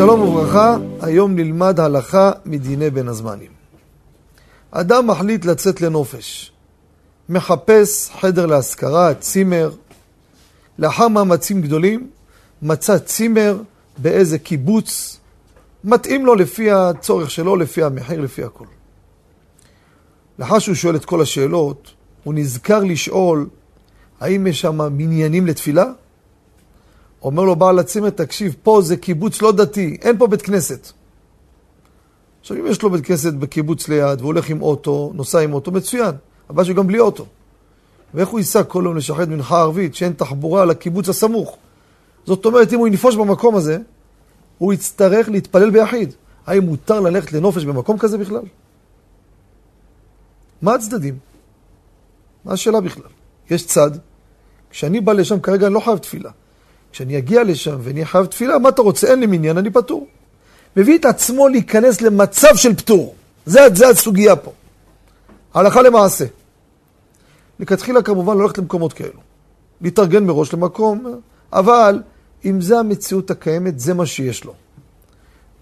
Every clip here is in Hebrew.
שלום וברכה, היום נלמד הלכה מדיני בין הזמנים. אדם מחליט לצאת לנופש, מחפש חדר להשכרה, צימר. לאחר מאמצים גדולים, מצא צימר באיזה קיבוץ, מתאים לו לפי הצורך שלו, לפי המחיר, לפי הכל. לאחר שהוא שואל את כל השאלות, הוא נזכר לשאול האם יש שם מניינים לתפילה? אומר לו בעל הצימר, תקשיב, פה זה קיבוץ לא דתי, אין פה בית כנסת. עכשיו, אם יש לו בית כנסת בקיבוץ ליד, והוא הולך עם אוטו, נוסע עם אוטו, מצוין. הבעיה שגם בלי אוטו. ואיך הוא ייסע כל יום לשחט מנחה ערבית, שאין תחבורה לקיבוץ הסמוך? זאת אומרת, אם הוא ינפוש במקום הזה, הוא יצטרך להתפלל ביחיד. האם מותר ללכת לנופש במקום כזה בכלל? מה הצדדים? מה השאלה בכלל? יש צד, כשאני בא לשם כרגע אני לא חייב תפילה. כשאני אגיע לשם ואני חייב תפילה, מה אתה רוצה? אין לי מניין, אני פטור. מביא את עצמו להיכנס למצב של פטור. זה, זה הסוגיה פה. הלכה למעשה. לכתחילה כמובן לא ללכת למקומות כאלו. להתארגן מראש למקום, אבל אם זה המציאות הקיימת, זה מה שיש לו.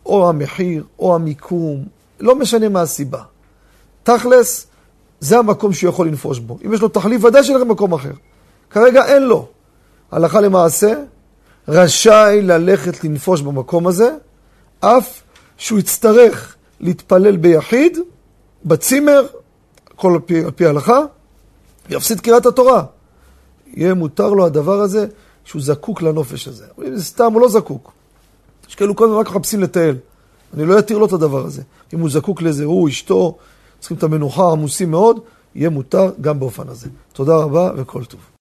או המחיר, או המיקום, לא משנה מה הסיבה. תכלס, זה המקום שהוא יכול לנפוש בו. אם יש לו תחליף, ודאי שילך למקום אחר. כרגע אין לו. הלכה למעשה, רשאי ללכת לנפוש במקום הזה, אף שהוא יצטרך להתפלל ביחיד, בצימר, הכל על פי, על פי ההלכה, יפסיד קריאת התורה. יהיה מותר לו הדבר הזה שהוא זקוק לנופש הזה. זה סתם, הוא לא זקוק. יש כאלו כל הזמן רק מחפשים לטייל. אני לא אתיר לו את הדבר הזה. אם הוא זקוק לזה, הוא, אשתו, צריכים את המנוחה, עמוסים מאוד, יהיה מותר גם באופן הזה. תודה רבה וכל טוב.